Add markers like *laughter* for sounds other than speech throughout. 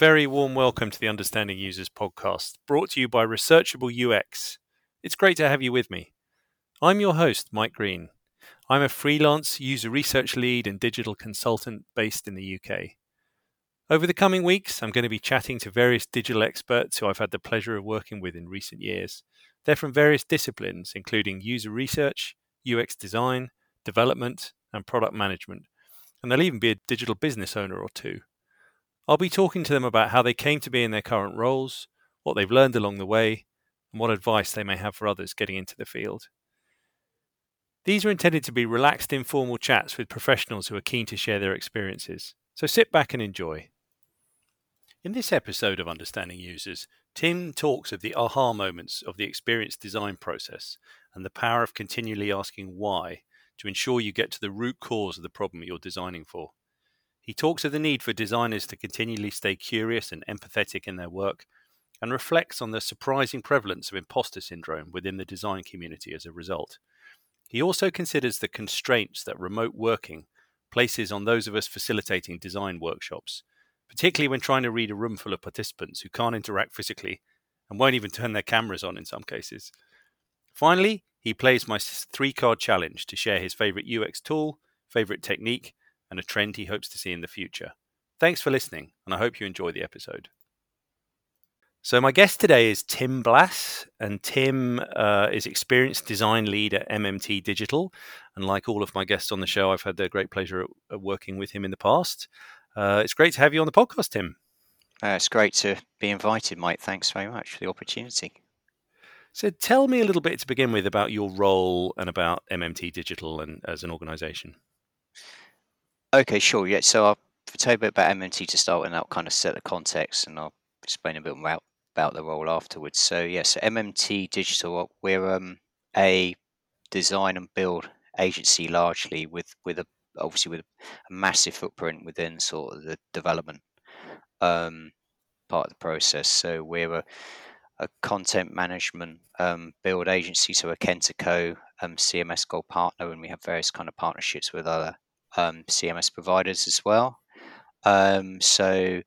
very warm welcome to the Understanding Users podcast, brought to you by Researchable UX. It's great to have you with me. I'm your host, Mike Green. I'm a freelance user research lead and digital consultant based in the UK. Over the coming weeks, I'm going to be chatting to various digital experts who I've had the pleasure of working with in recent years. They're from various disciplines, including user research, UX design, development, and product management. And there'll even be a digital business owner or two. I'll be talking to them about how they came to be in their current roles, what they've learned along the way, and what advice they may have for others getting into the field. These are intended to be relaxed, informal chats with professionals who are keen to share their experiences, so sit back and enjoy. In this episode of Understanding Users, Tim talks of the aha moments of the experience design process and the power of continually asking why to ensure you get to the root cause of the problem you're designing for. He talks of the need for designers to continually stay curious and empathetic in their work, and reflects on the surprising prevalence of imposter syndrome within the design community as a result. He also considers the constraints that remote working places on those of us facilitating design workshops, particularly when trying to read a room full of participants who can't interact physically and won't even turn their cameras on in some cases. Finally, he plays my three card challenge to share his favorite UX tool, favorite technique, and a trend he hopes to see in the future. Thanks for listening, and I hope you enjoy the episode. So, my guest today is Tim Blass, and Tim uh, is experienced design lead at MMT Digital. And like all of my guests on the show, I've had the great pleasure of working with him in the past. Uh, it's great to have you on the podcast, Tim. Uh, it's great to be invited, Mike. Thanks very much for the opportunity. So, tell me a little bit to begin with about your role and about MMT Digital and as an organisation. Okay, sure. Yeah, so I'll tell you a bit about MMT to start and that'll kind of set the context, and I'll explain a bit more about, about the role afterwards. So, yeah, so MMT Digital, we're um, a design and build agency largely with with a obviously with a massive footprint within sort of the development um, part of the process. So we're a, a content management um, build agency, so a Kentico um, CMS Gold partner, and we have various kind of partnerships with other um, CMS providers as well. Um, so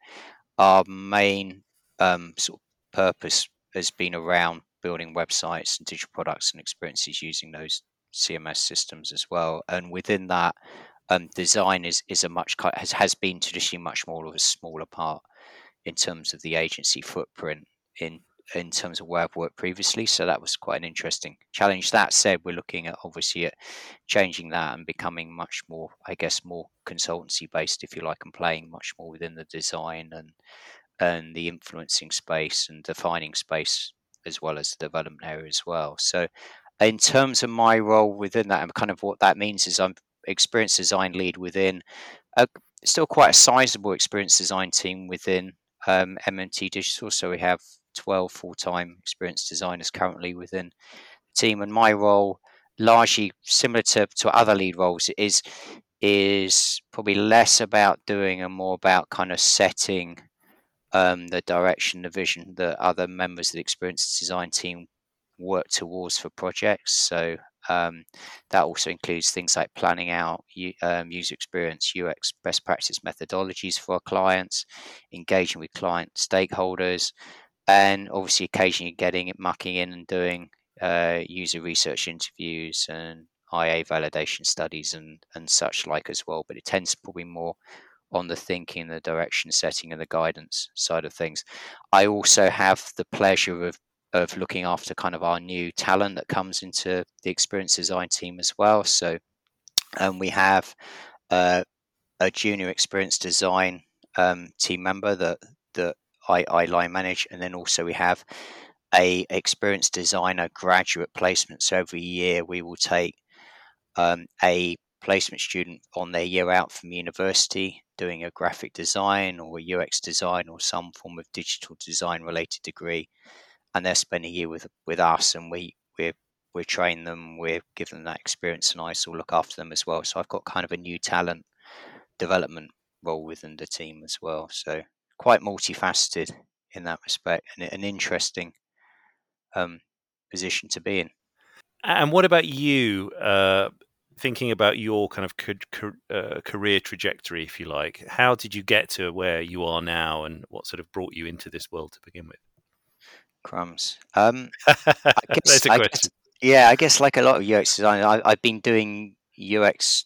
our main um, sort of purpose has been around building websites and digital products and experiences using those CMS systems as well. And within that, um, design is is a much has has been traditionally much more of a smaller part in terms of the agency footprint in in terms of where I've worked previously. So that was quite an interesting challenge. That said, we're looking at obviously at changing that and becoming much more, I guess, more consultancy based, if you like, and playing much more within the design and and the influencing space and defining space as well as the development area as well. So in terms of my role within that and kind of what that means is I'm experienced design lead within a, still quite a sizable experience design team within um, MMT Digital. So we have 12 full-time experienced designers currently within the team. And my role largely similar to, to other lead roles is is probably less about doing and more about kind of setting um, the direction the vision that other members of the experienced design team work towards for projects. So um, that also includes things like planning out um, user experience, UX best practice methodologies for our clients, engaging with client stakeholders, and obviously occasionally getting it mucking in and doing uh, user research interviews and IA validation studies and and such like as well. But it tends to probably more on the thinking, the direction setting, and the guidance side of things. I also have the pleasure of of looking after kind of our new talent that comes into the experience design team as well. So um, we have uh, a junior experience design um, team member that that I, I line manage, and then also we have a experienced designer graduate placement. So every year we will take um, a placement student on their year out from university doing a graphic design or a UX design or some form of digital design related degree and they're spending a year with with us, and we we we train them, we give them that experience, and I also look after them as well. So I've got kind of a new talent development role within the team as well. So quite multifaceted in that respect, and an interesting um, position to be in. And what about you? Uh, thinking about your kind of uh, career trajectory, if you like, how did you get to where you are now, and what sort of brought you into this world to begin with? Crumbs. Um, I *laughs* guess, I guess, yeah, I guess like a lot of UX design, I, I've been doing UX,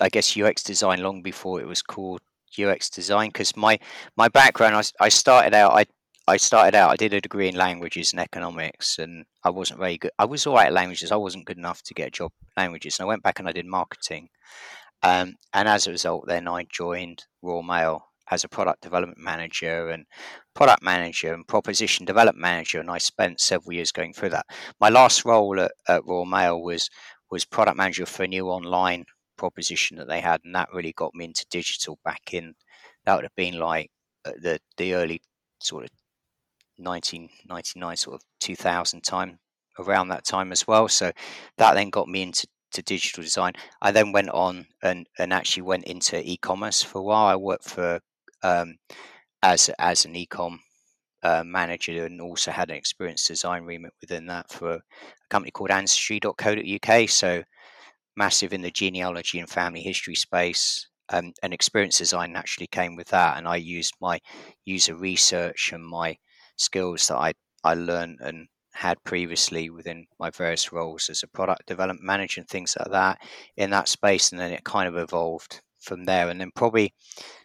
I guess UX design long before it was called UX design because my my background, I, I started out, I I started out, I did a degree in languages and economics, and I wasn't very good. I was all right at languages. I wasn't good enough to get a job languages. And I went back and I did marketing. Um, and as a result, then I joined Royal Mail as a product development manager and product manager and proposition development manager. And I spent several years going through that. My last role at, at Royal Mail was was product manager for a new online proposition that they had, and that really got me into digital back in. That would have been like uh, the the early sort of 1999 sort of 2000 time around that time as well. So that then got me into to digital design. I then went on and and actually went into e-commerce for a while. I worked for um, as as an e-com uh, manager and also had an experience design remit within that for a company called ancestry.co.uk so massive in the genealogy and family history space um, and experience design naturally came with that and i used my user research and my skills that I, I learned and had previously within my various roles as a product development manager and things like that in that space. And then it kind of evolved from there. And then probably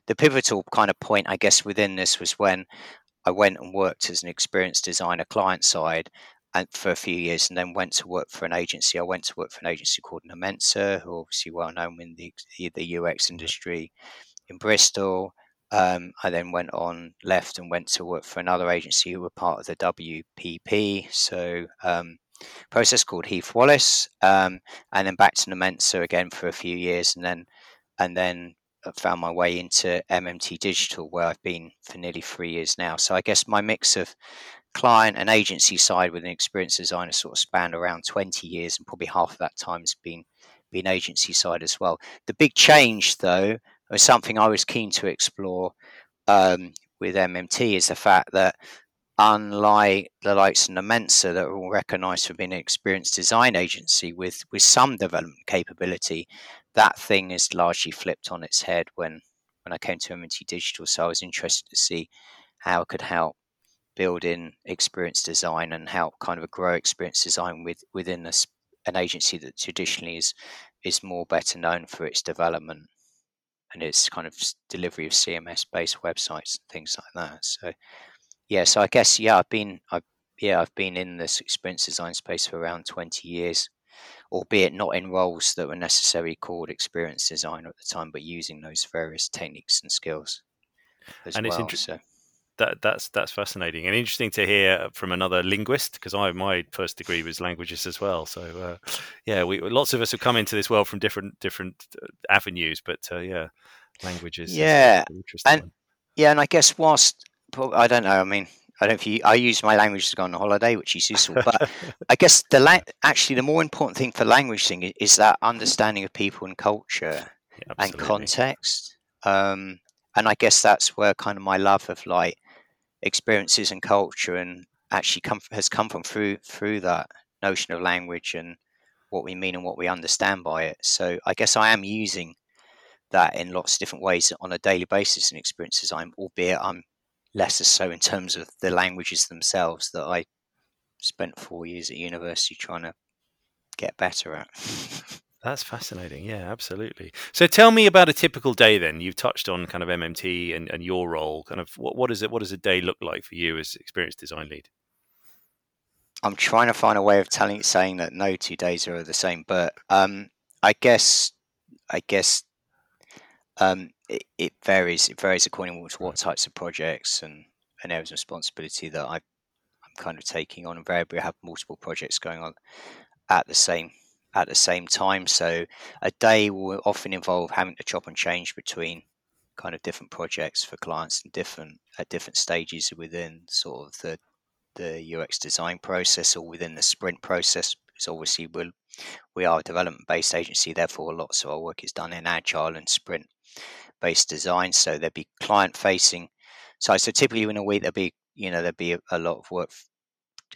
the pivotal kind of point, I guess, within this was when I went and worked as an experienced designer client side and for a few years and then went to work for an agency. I went to work for an agency called Nomensa, who are obviously well known in the, the UX industry in Bristol. Um, I then went on, left, and went to work for another agency who were part of the WPP. So, um, process called Heath Wallace, um, and then back to Nomensa again for a few years, and then and then found my way into MMT Digital, where I've been for nearly three years now. So I guess my mix of client and agency side with an experienced designer sort of spanned around 20 years, and probably half of that time has been been agency side as well. The big change, though, was something I was keen to explore um, with MMT is the fact that unlike the likes of Nomensa that are all recognised for being an experienced design agency with with some development capability, that thing is largely flipped on its head when when I came to MMT Digital. So I was interested to see how it could help build in experience design and help kind of grow experience design with within a, an agency that traditionally is is more better known for its development and its kind of delivery of CMS based websites and things like that. So yeah, so I guess yeah, I've been I yeah I've been in this experience design space for around twenty years, albeit not in roles that were necessarily called experience designer at the time, but using those various techniques and skills as and well. It's inter- so that that's that's fascinating and interesting to hear from another linguist because I my first degree was languages as well. So uh, yeah, we lots of us have come into this world from different different uh, avenues, but uh, yeah, languages. Yeah, and one. yeah, and I guess whilst I don't know, I mean. I don't know if you, I use my language to go on a holiday, which is useful. But *laughs* I guess the la- actually the more important thing for language thing is, is that understanding of people and culture yeah, and context. Um, and I guess that's where kind of my love of like experiences and culture and actually come has come from through through that notion of language and what we mean and what we understand by it. So I guess I am using that in lots of different ways on a daily basis and experiences. I'm albeit I'm lesser so in terms of the languages themselves that I spent four years at university trying to get better at. *laughs* That's fascinating. Yeah, absolutely. So tell me about a typical day then. You've touched on kind of MMT and, and your role. Kind of what, what is it? What does a day look like for you as experienced design lead? I'm trying to find a way of telling saying that no two days are the same, but um, I guess I guess um, it, it, varies. It varies according to what types of projects and, and areas of responsibility that I, I'm kind of taking on. And Invariably, I have multiple projects going on at the same at the same time. So a day will often involve having to chop and change between kind of different projects for clients and different at different stages within sort of the the UX design process or within the sprint process. Because obviously we we are a development based agency, therefore lots of our work is done in agile and sprint based design. So there'd be client facing. So so typically in a week there'd be you know there'd be a, a lot of work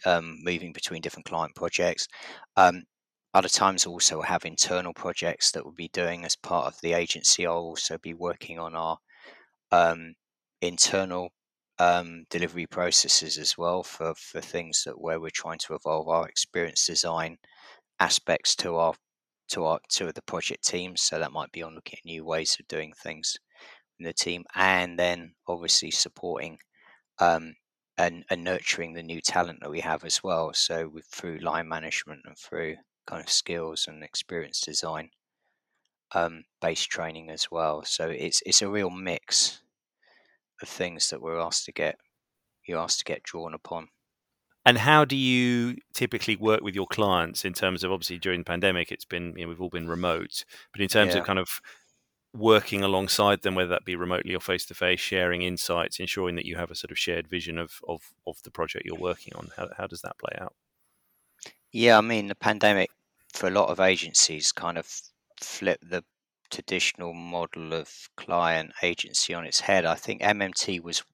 um, moving between different client projects. Um, other times also have internal projects that we'll be doing as part of the agency. I'll also be working on our um, internal um, delivery processes as well for, for things that where we're trying to evolve our experience design aspects to our to our to the project teams. So that might be on looking at new ways of doing things in the team, and then obviously supporting um, and, and nurturing the new talent that we have as well. So through line management and through kind of skills and experience design um, based training as well. So it's it's a real mix of things that we're asked to get you're asked to get drawn upon. And how do you typically work with your clients in terms of obviously during the pandemic, it's been you know, we've all been remote, but in terms yeah. of kind of working alongside them, whether that be remotely or face to face, sharing insights, ensuring that you have a sort of shared vision of of, of the project you're working on. How, how does that play out? Yeah, I mean the pandemic for a lot of agencies kind of flip the traditional model of client agency on its head. I think MMT was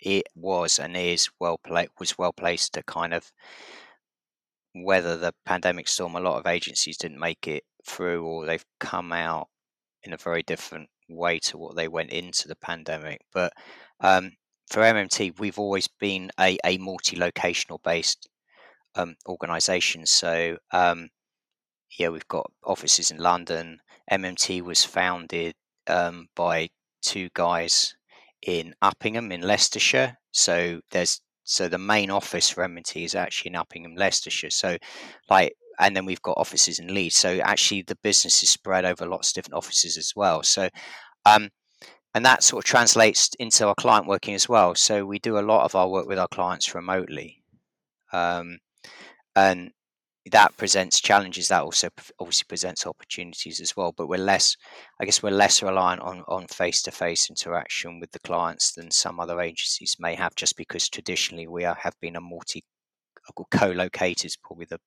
it was and is well pla- was well placed to kind of weather the pandemic storm. A lot of agencies didn't make it through, or they've come out in a very different way to what they went into the pandemic. But um, for MMT, we've always been a, a multi-locational based um, organization. So um, yeah, we've got offices in London. MMT was founded um, by two guys in Uppingham in Leicestershire. So there's so the main office for MMT is actually in Uppingham, Leicestershire. So like and then we've got offices in Leeds. So actually, the business is spread over lots of different offices as well. So, um, and that sort of translates into our client working as well. So we do a lot of our work with our clients remotely, um, and that presents challenges. That also obviously presents opportunities as well. But we're less, I guess, we're less reliant on on face to face interaction with the clients than some other agencies may have, just because traditionally we are, have been a multi co-located is probably the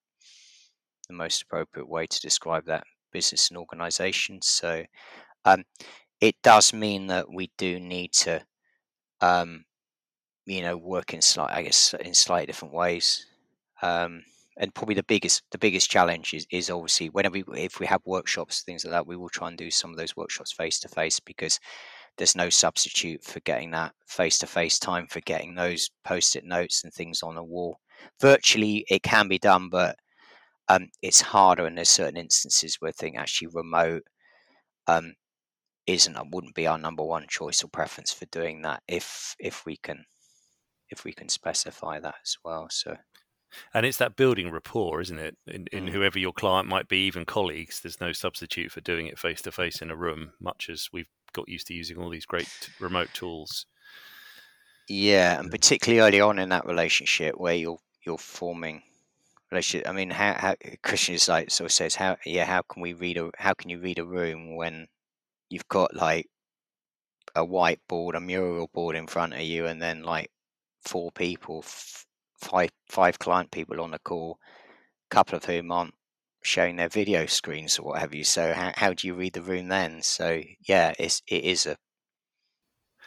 the most appropriate way to describe that business and organization. So um, it does mean that we do need to, um, you know, work in slight, I guess, in slightly different ways. Um, and probably the biggest, the biggest challenge is, is obviously whenever we, if we have workshops, things like that, we will try and do some of those workshops face to face because there's no substitute for getting that face to face time for getting those post-it notes and things on the wall. Virtually, it can be done, but um, it's harder, and there's certain instances where I think actually remote um, isn't and wouldn't be our number one choice or preference for doing that if if we can if we can specify that as well. So. And it's that building rapport, isn't it? In, in mm. whoever your client might be, even colleagues. There's no substitute for doing it face to face in a room, much as we've got used to using all these great remote tools. Yeah, and particularly early on in that relationship where you're you're forming relationship. I mean, how, how Christian is like sort of says, how yeah, how can we read a how can you read a room when you've got like a whiteboard, a mural board in front of you, and then like four people, f- five five client people on the call, a couple of whom aren't showing their video screens or what have you. So how how do you read the room then? So yeah, it's it is a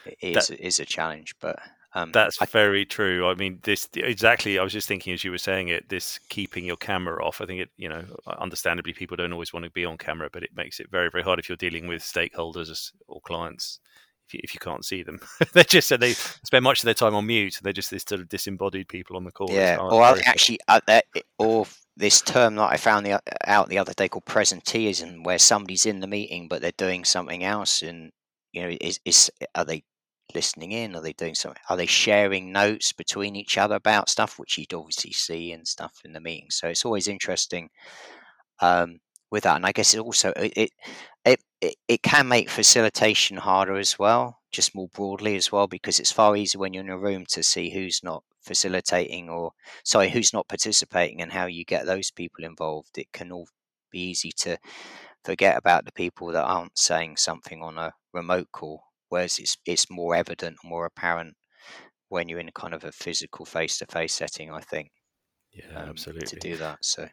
it is that, is a challenge, but um, That's I, very true. I mean, this exactly. I was just thinking as you were saying it. This keeping your camera off. I think it. You know, understandably, people don't always want to be on camera, but it makes it very, very hard if you're dealing with stakeholders or clients. If you, if you can't see them, *laughs* they just said they spend much of their time on mute. They're just this sort of disembodied people on the call. Yeah, or actually, uh, or this term that I found the, out the other day called presenteeism, where somebody's in the meeting but they're doing something else, and you know, is, is are they listening in? Are they doing something? Are they sharing notes between each other about stuff, which you'd obviously see and stuff in the meeting? So it's always interesting um, with that. And I guess it also it, it it it it can make facilitation harder as well, just more broadly as well, because it's far easier when you're in a room to see who's not facilitating or sorry, who's not participating and how you get those people involved. It can all be easy to forget about the people that aren't saying something on a remote call whereas it's it's more evident, more apparent when you're in kind of a physical face-to-face setting. I think. Yeah, um, absolutely. To do that, so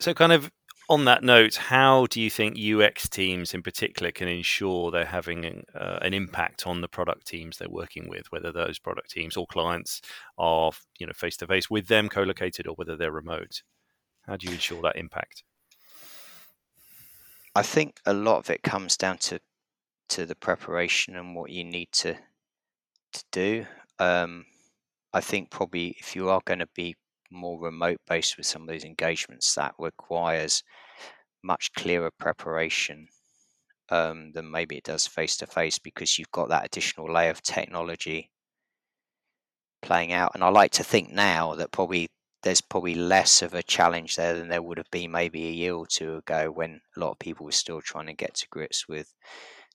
so kind of on that note, how do you think UX teams in particular can ensure they're having uh, an impact on the product teams they're working with, whether those product teams or clients are you know face to face with them co-located or whether they're remote? How do you ensure that impact? I think a lot of it comes down to to the preparation and what you need to to do. Um, I think probably if you are going to be more remote based with some of these engagements, that requires much clearer preparation um, than maybe it does face to face because you've got that additional layer of technology playing out. And I like to think now that probably there's probably less of a challenge there than there would have been maybe a year or two ago when a lot of people were still trying to get to grips with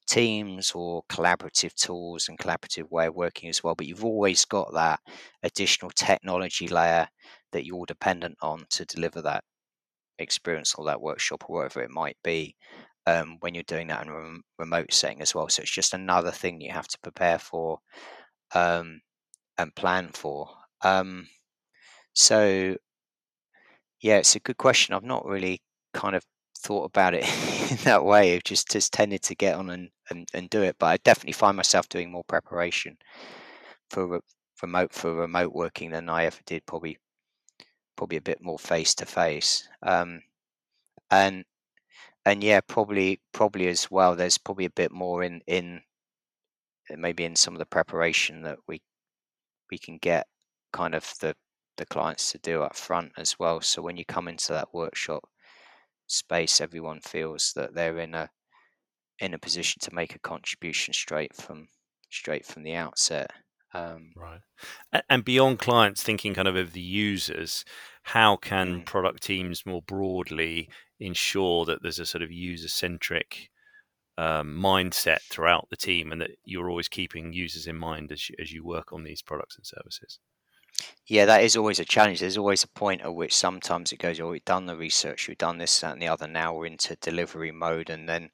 teams or collaborative tools and collaborative way of working as well. But you've always got that additional technology layer that you're dependent on to deliver that experience or that workshop or whatever it might be um, when you're doing that in a rem- remote setting as well. So it's just another thing you have to prepare for um, and plan for. Um, so yeah, it's a good question. I've not really kind of thought about it *laughs* in that way. I've just just tended to get on and, and, and do it. But I definitely find myself doing more preparation for re- remote for remote working than I ever did. Probably probably a bit more face to face. And and yeah, probably probably as well. There's probably a bit more in in eh, maybe in some of the preparation that we we can get kind of the the clients to do up front as well. So when you come into that workshop space, everyone feels that they're in a in a position to make a contribution straight from straight from the outset. Um, right. And beyond clients thinking kind of of the users, how can mm. product teams more broadly ensure that there's a sort of user centric um, mindset throughout the team and that you're always keeping users in mind as you, as you work on these products and services? Yeah, that is always a challenge. There's always a point at which sometimes it goes, oh, we've done the research, we've done this, that, and the other. Now we're into delivery mode, and then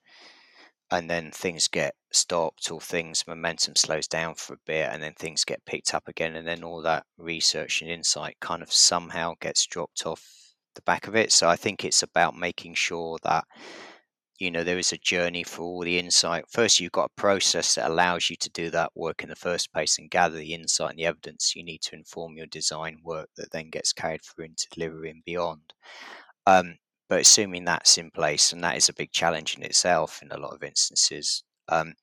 and then things get stopped or things momentum slows down for a bit and then things get picked up again and then all that research and insight kind of somehow gets dropped off the back of it. So i think it's about making sure that you know there is a journey for all the insight. First you've got a process that allows you to do that work in the first place and gather the insight and the evidence you need to inform your design work that then gets carried through into delivery and beyond. Um, but assuming that's in place, and that is a big challenge in itself in a lot of instances, um,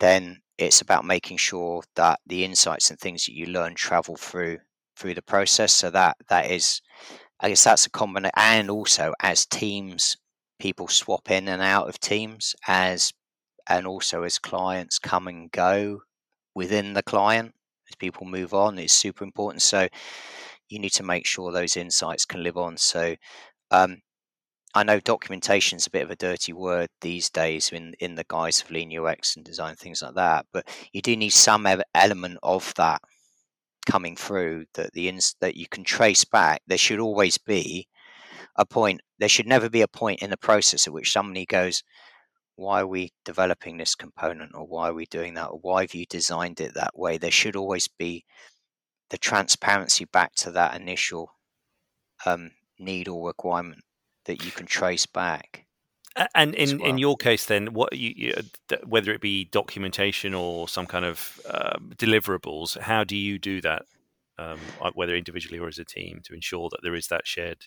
then it's about making sure that the insights and things that you learn travel through through the process. So that that is, I guess, that's a combination. And also, as teams, people swap in and out of teams, as and also as clients come and go within the client, as people move on, is super important. So you need to make sure those insights can live on. So um, I know documentation is a bit of a dirty word these days in in the guise of lean UX and design things like that, but you do need some element of that coming through that the ins- that you can trace back. There should always be a point. There should never be a point in the process at which somebody goes, "Why are we developing this component?" or "Why are we doing that?" or "Why have you designed it that way?" There should always be the transparency back to that initial um, need or requirement that you can trace back. And in, well. in your case, then, what you, you, whether it be documentation or some kind of uh, deliverables, how do you do that, um, whether individually or as a team, to ensure that there is that shared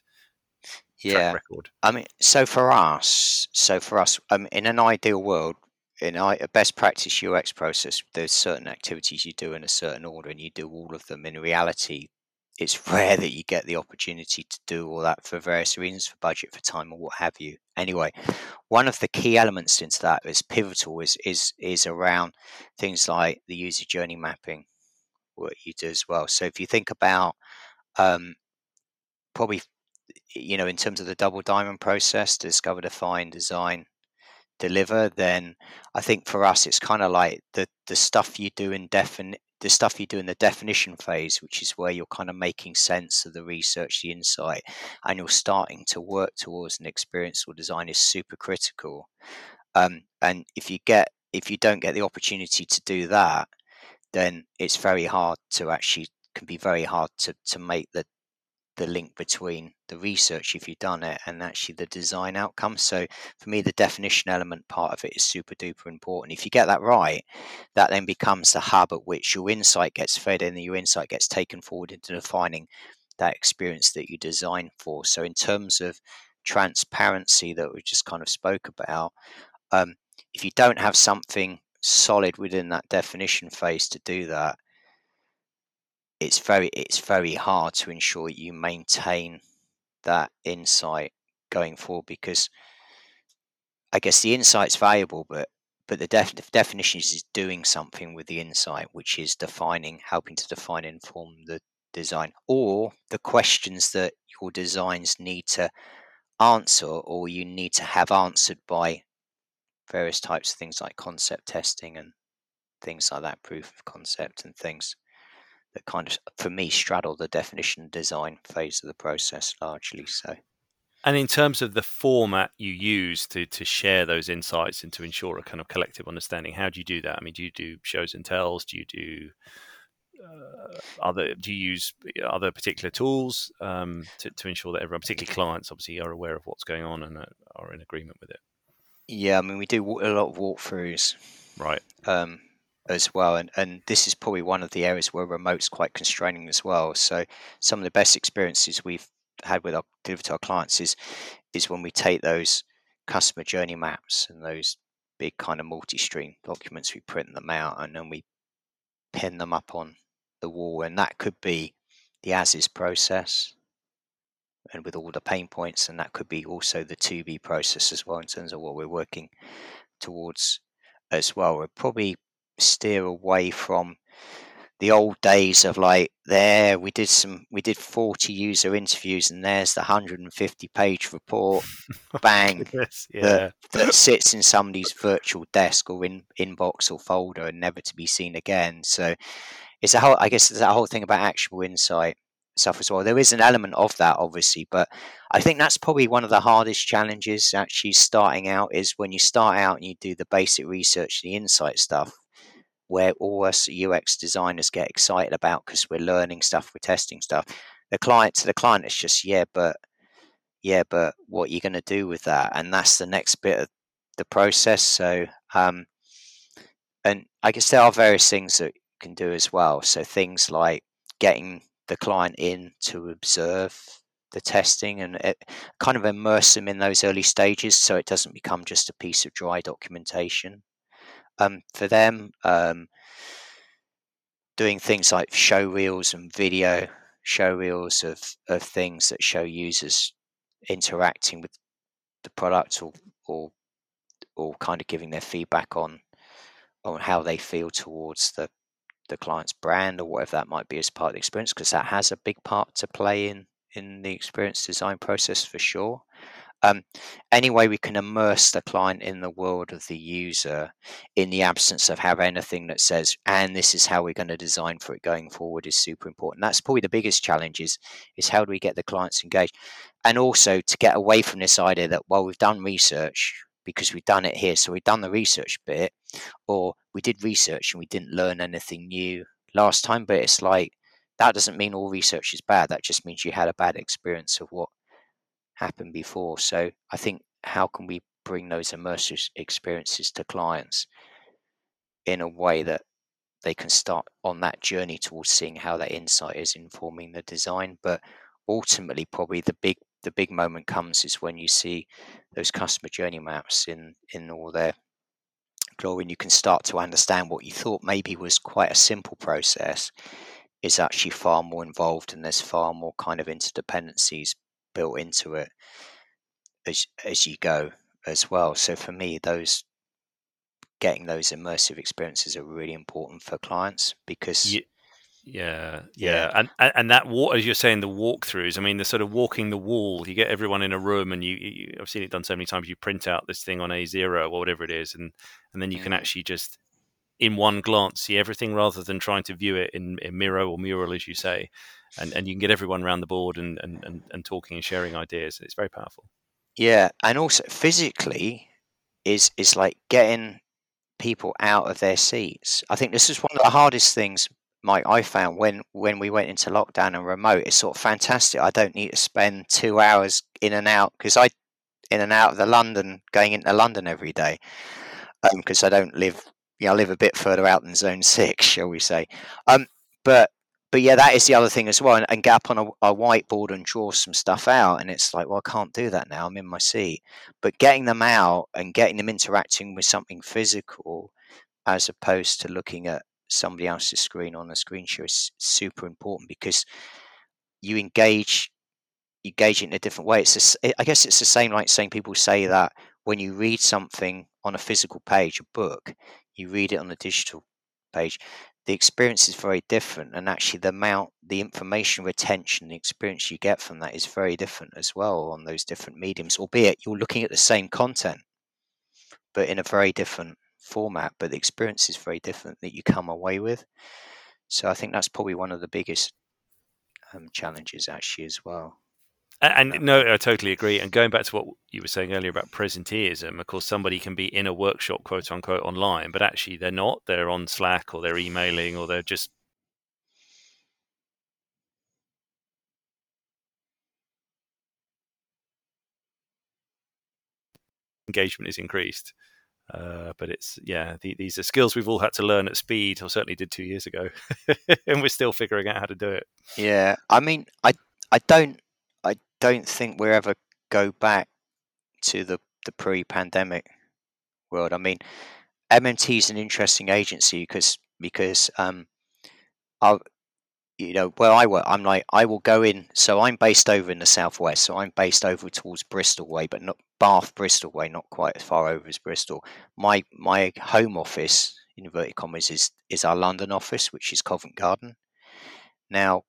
yeah. record? I mean, so for us, so for us, um, in an ideal world, in a best practice UX process, there's certain activities you do in a certain order, and you do all of them. In reality, it's rare that you get the opportunity to do all that for various reasons, for budget, for time, or what have you. Anyway, one of the key elements into that is pivotal is is is around things like the user journey mapping, what you do as well. So if you think about um, probably you know in terms of the double diamond process, discover, define, design, deliver, then I think for us it's kind of like the the stuff you do in defin the stuff you do in the definition phase, which is where you're kind of making sense of the research, the insight, and you're starting to work towards an experience or design is super critical. Um, and if you get if you don't get the opportunity to do that, then it's very hard to actually can be very hard to to make the the link between the research if you've done it and actually the design outcome. So for me, the definition element part of it is super duper important. If you get that right, that then becomes the hub at which your insight gets fed and your insight gets taken forward into defining that experience that you design for. So in terms of transparency that we just kind of spoke about, um, if you don't have something solid within that definition phase to do that, it's very it's very hard to ensure you maintain that insight going forward because I guess the insight's valuable, but but the def- definition is doing something with the insight, which is defining, helping to define, inform the design, or the questions that your designs need to answer, or you need to have answered by various types of things like concept testing and things like that, proof of concept and things that kind of, for me, straddle the definition design phase of the process largely. So. And in terms of the format you use to to share those insights and to ensure a kind of collective understanding, how do you do that? I mean, do you do shows and tells? Do you do uh, other? Do you use other particular tools um, to to ensure that everyone, particularly clients, obviously are aware of what's going on and are in agreement with it? Yeah, I mean, we do a lot of walkthroughs, right? Um, as well, and and this is probably one of the areas where remote's quite constraining as well. So some of the best experiences we've had with our deliver to our clients is is when we take those customer journey maps and those big kind of multi-stream documents, we print them out and then we pin them up on the wall, and that could be the as is process and with all the pain points, and that could be also the to be process as well in terms of what we're working towards as well. We're probably steer away from the old days of like there we did some we did 40 user interviews and there's the 150 page report *laughs* bang yeah. that, that *laughs* sits in somebody's virtual desk or in inbox or folder and never to be seen again so it's a whole i guess it's that whole thing about actionable insight stuff as well there is an element of that obviously but i think that's probably one of the hardest challenges actually starting out is when you start out and you do the basic research the insight stuff where all us UX designers get excited about because we're learning stuff, we're testing stuff. The client to the client is just yeah, but yeah, but what are you going to do with that? And that's the next bit of the process. So, um, and I guess there are various things that you can do as well. So things like getting the client in to observe the testing and it, kind of immerse them in those early stages so it doesn't become just a piece of dry documentation um, for them. Um, doing things like show reels and video show reels of, of things that show users interacting with the product or, or or kind of giving their feedback on on how they feel towards the the client's brand or whatever that might be as part of the experience because that has a big part to play in in the experience design process for sure um, any way we can immerse the client in the world of the user in the absence of have anything that says, and this is how we're going to design for it going forward is super important. That's probably the biggest challenge is, is how do we get the clients engaged? And also to get away from this idea that, well, we've done research because we've done it here. So we've done the research bit, or we did research and we didn't learn anything new last time. But it's like, that doesn't mean all research is bad. That just means you had a bad experience of what happened before. So I think how can we bring those immersive experiences to clients in a way that they can start on that journey towards seeing how that insight is informing the design. But ultimately, probably the big the big moment comes is when you see those customer journey maps in in all their glory, and you can start to understand what you thought maybe was quite a simple process is actually far more involved, and there's far more kind of interdependencies built into it as as you go as well. So for me, those getting those immersive experiences are really important for clients because. Yeah. Yeah, yeah, and and that walk, as you're saying, the walkthroughs. I mean, the sort of walking the wall. You get everyone in a room, and you, you I've seen it done so many times. You print out this thing on A zero or whatever it is, and and then you can mm. actually just in one glance see everything rather than trying to view it in, in Miro or mural, as you say and, and you can get everyone around the board and, and, and, and talking and sharing ideas. It's very powerful. Yeah, and also physically is is like getting people out of their seats. I think this is one of the hardest things, Mike, I found when when we went into lockdown and remote. It's sort of fantastic. I don't need to spend two hours in and out because I in and out of the London, going into London every day because um, I don't live. You know, I live a bit further out than Zone *laughs* Six, shall we say? Um, but but yeah, that is the other thing as well. And, and get up on a, a, whiteboard and draw some stuff out. And it's like, well, I can't do that now. I'm in my seat. But getting them out and getting them interacting with something physical as opposed to looking at somebody else's screen on a screen share is super important because you engage you engage it in a different way. It's I guess it's the same like saying people say that when you read something on a physical page, a book, you read it on a digital page the experience is very different and actually the amount the information retention the experience you get from that is very different as well on those different mediums albeit you're looking at the same content but in a very different format but the experience is very different that you come away with. So i think that's probably one of the biggest um, challenges actually as well and, and no, I totally agree. And going back to what you were saying earlier about presenteeism, of course, somebody can be in a workshop, quote unquote, online, but actually they're not. They're on Slack or they're emailing or they're just engagement is increased. Uh, but it's yeah, the, these are skills we've all had to learn at speed, or certainly did two years ago, *laughs* and we're still figuring out how to do it. Yeah, I mean, I I don't don't think we'll ever go back to the, the pre-pandemic world. I mean, MMT is an interesting agency because because um, I you know where I work, I'm like I will go in. So I'm based over in the southwest. So I'm based over towards Bristol way, but not Bath Bristol way, not quite as far over as Bristol. My my home office, inverted commas, is is our London office, which is Covent Garden. Now,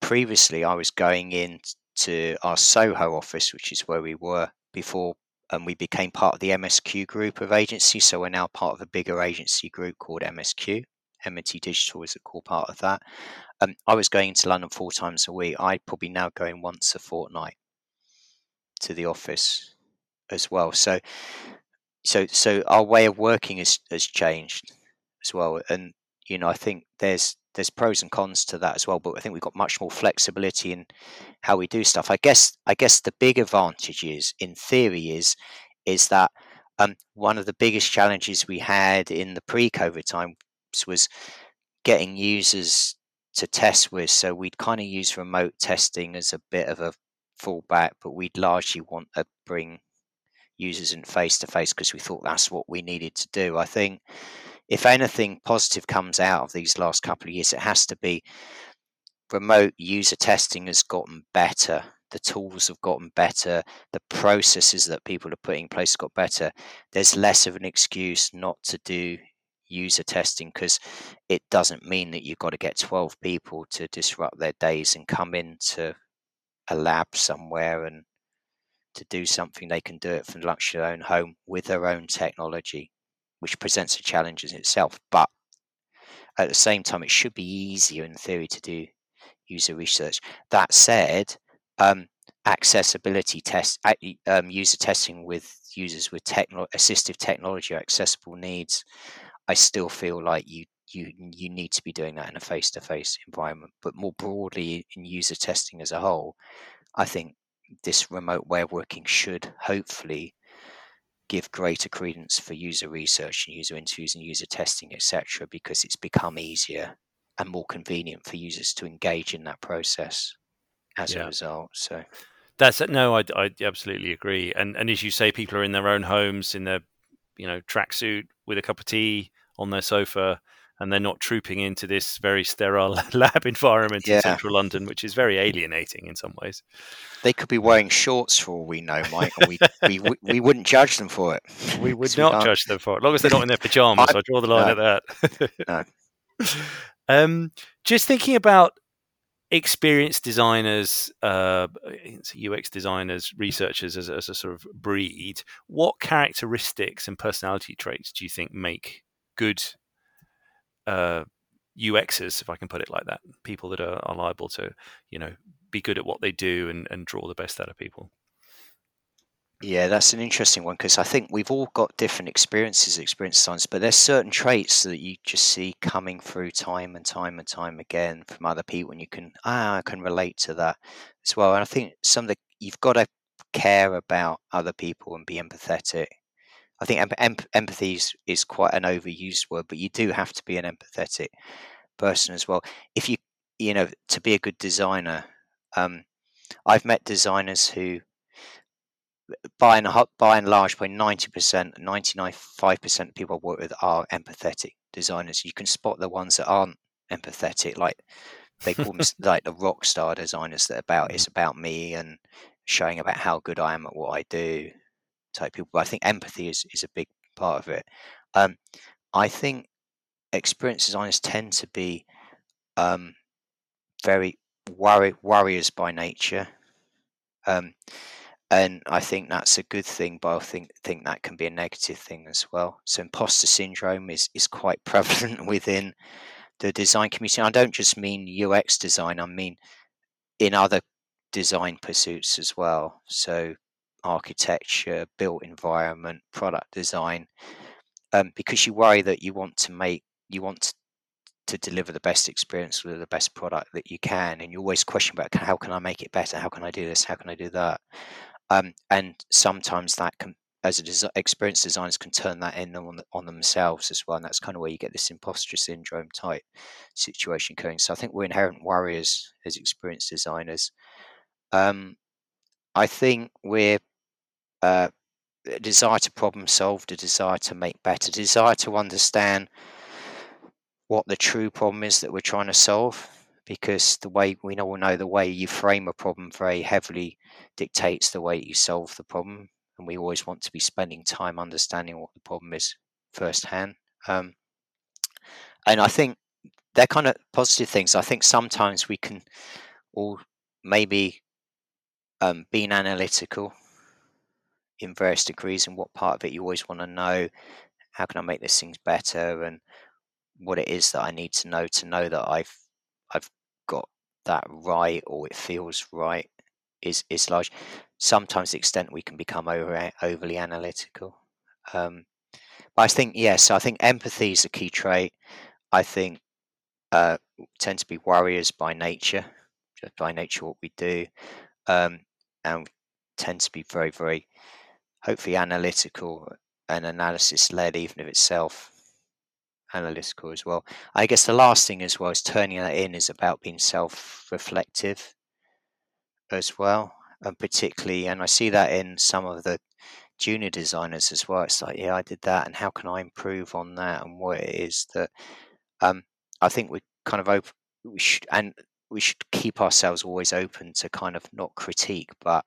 previously I was going in to our Soho office, which is where we were before, and we became part of the MSQ group of agencies. So we're now part of a bigger agency group called MSQ. MMT Digital is a core part of that. Um, I was going to London four times a week. I'd probably now going once a fortnight to the office as well. So, so, so our way of working has has changed as well. And you know, I think there's there's pros and cons to that as well. But I think we've got much more flexibility in how we do stuff. I guess I guess the big advantage is, in theory, is is that um, one of the biggest challenges we had in the pre-COVID times was getting users to test with. So we'd kind of use remote testing as a bit of a fallback, but we'd largely want to bring users in face to face because we thought that's what we needed to do. I think if anything positive comes out of these last couple of years, it has to be remote user testing has gotten better. The tools have gotten better. The processes that people are putting in place got better. There's less of an excuse not to do user testing because it doesn't mean that you've got to get 12 people to disrupt their days and come into a lab somewhere and to do something they can do it from the luxury of their own home with their own technology which presents a challenge in itself. But at the same time, it should be easier in theory to do user research. That said, um, accessibility test, um, user testing with users with techno- assistive technology or accessible needs, I still feel like you you you need to be doing that in a face-to-face environment. But more broadly, in user testing as a whole, I think this remote way of working should hopefully give greater credence for user research and user interviews and user testing, etc., because it's become easier and more convenient for users to engage in that process as yeah. a result. So that's no, I, I absolutely agree. And and as you say, people are in their own homes in their you know tracksuit with a cup of tea on their sofa and they're not trooping into this very sterile *laughs* lab environment yeah. in central London, which is very alienating in some ways. They could be wearing shorts for all we know, Mike, and we, we, we wouldn't judge them for it. *laughs* We would not we judge them for it, as long as they're not in their *laughs* pajamas. I, I draw the line no, at that. no. Um, just thinking about experienced designers, uh, UX designers, researchers as, as a sort of breed, what characteristics and personality traits do you think make good uh, UXers, if I can put it like that, people that are, are liable to, you know, be good at what they do and, and draw the best out of people. Yeah, that's an interesting one because I think we've all got different experiences, experience science, but there's certain traits that you just see coming through time and time and time again from other people, and you can ah, I can relate to that as well. And I think some of the you've got to care about other people and be empathetic I think em- em- empathy is, is quite an overused word, but you do have to be an empathetic person as well. If you you know, to be a good designer, um, I've met designers who, by and by and large, by ninety percent, ninety nine five percent of people I work with are empathetic designers. You can spot the ones that aren't empathetic, like they call them *laughs* like the rock star designers that about it's about me and showing about how good I am at what I do type people. But I think empathy is, is a big part of it. Um, I think experienced designers tend to be um, very worry, warriors by nature. Um, and I think that's a good thing, but I think think that can be a negative thing as well. So imposter syndrome is is quite *laughs* prevalent within the design community. I don't just mean UX design; I mean in other design pursuits as well. So architecture, built environment, product design, um, because you worry that you want to make you want to deliver the best experience with the best product that you can and you always question about how can i make it better? How can i do this? How can i do that? Um, and sometimes that can as a des- experienced designers can turn that in on, on themselves as well and that's kind of where you get this imposter syndrome type situation going so i think we're inherent warriors as experienced designers. Um, i think we're uh, a desire to problem solve a desire to make better desire to understand what the true problem is that we're trying to solve because the way we all know the way you frame a problem very heavily dictates the way you solve the problem and we always want to be spending time understanding what the problem is firsthand um, and i think they're kind of positive things. I think sometimes we can all maybe um, being analytical in various degrees and what part of it you always want to know how can i make this things better and what it is that I need to know to know that I've I've got that right or it feels right is is large. Sometimes the extent we can become over overly analytical. Um, but I think yes, I think empathy is a key trait. I think uh, tend to be warriors by nature, just by nature what we do, um, and tend to be very very hopefully analytical and analysis led, even if it's self analytical as well. I guess the last thing as well is turning that in is about being self-reflective as well, and particularly, and I see that in some of the junior designers as well. It's like, yeah, I did that, and how can I improve on that, and what it is that um, I think we kind of open, we should, and we should keep ourselves always open to kind of not critique, but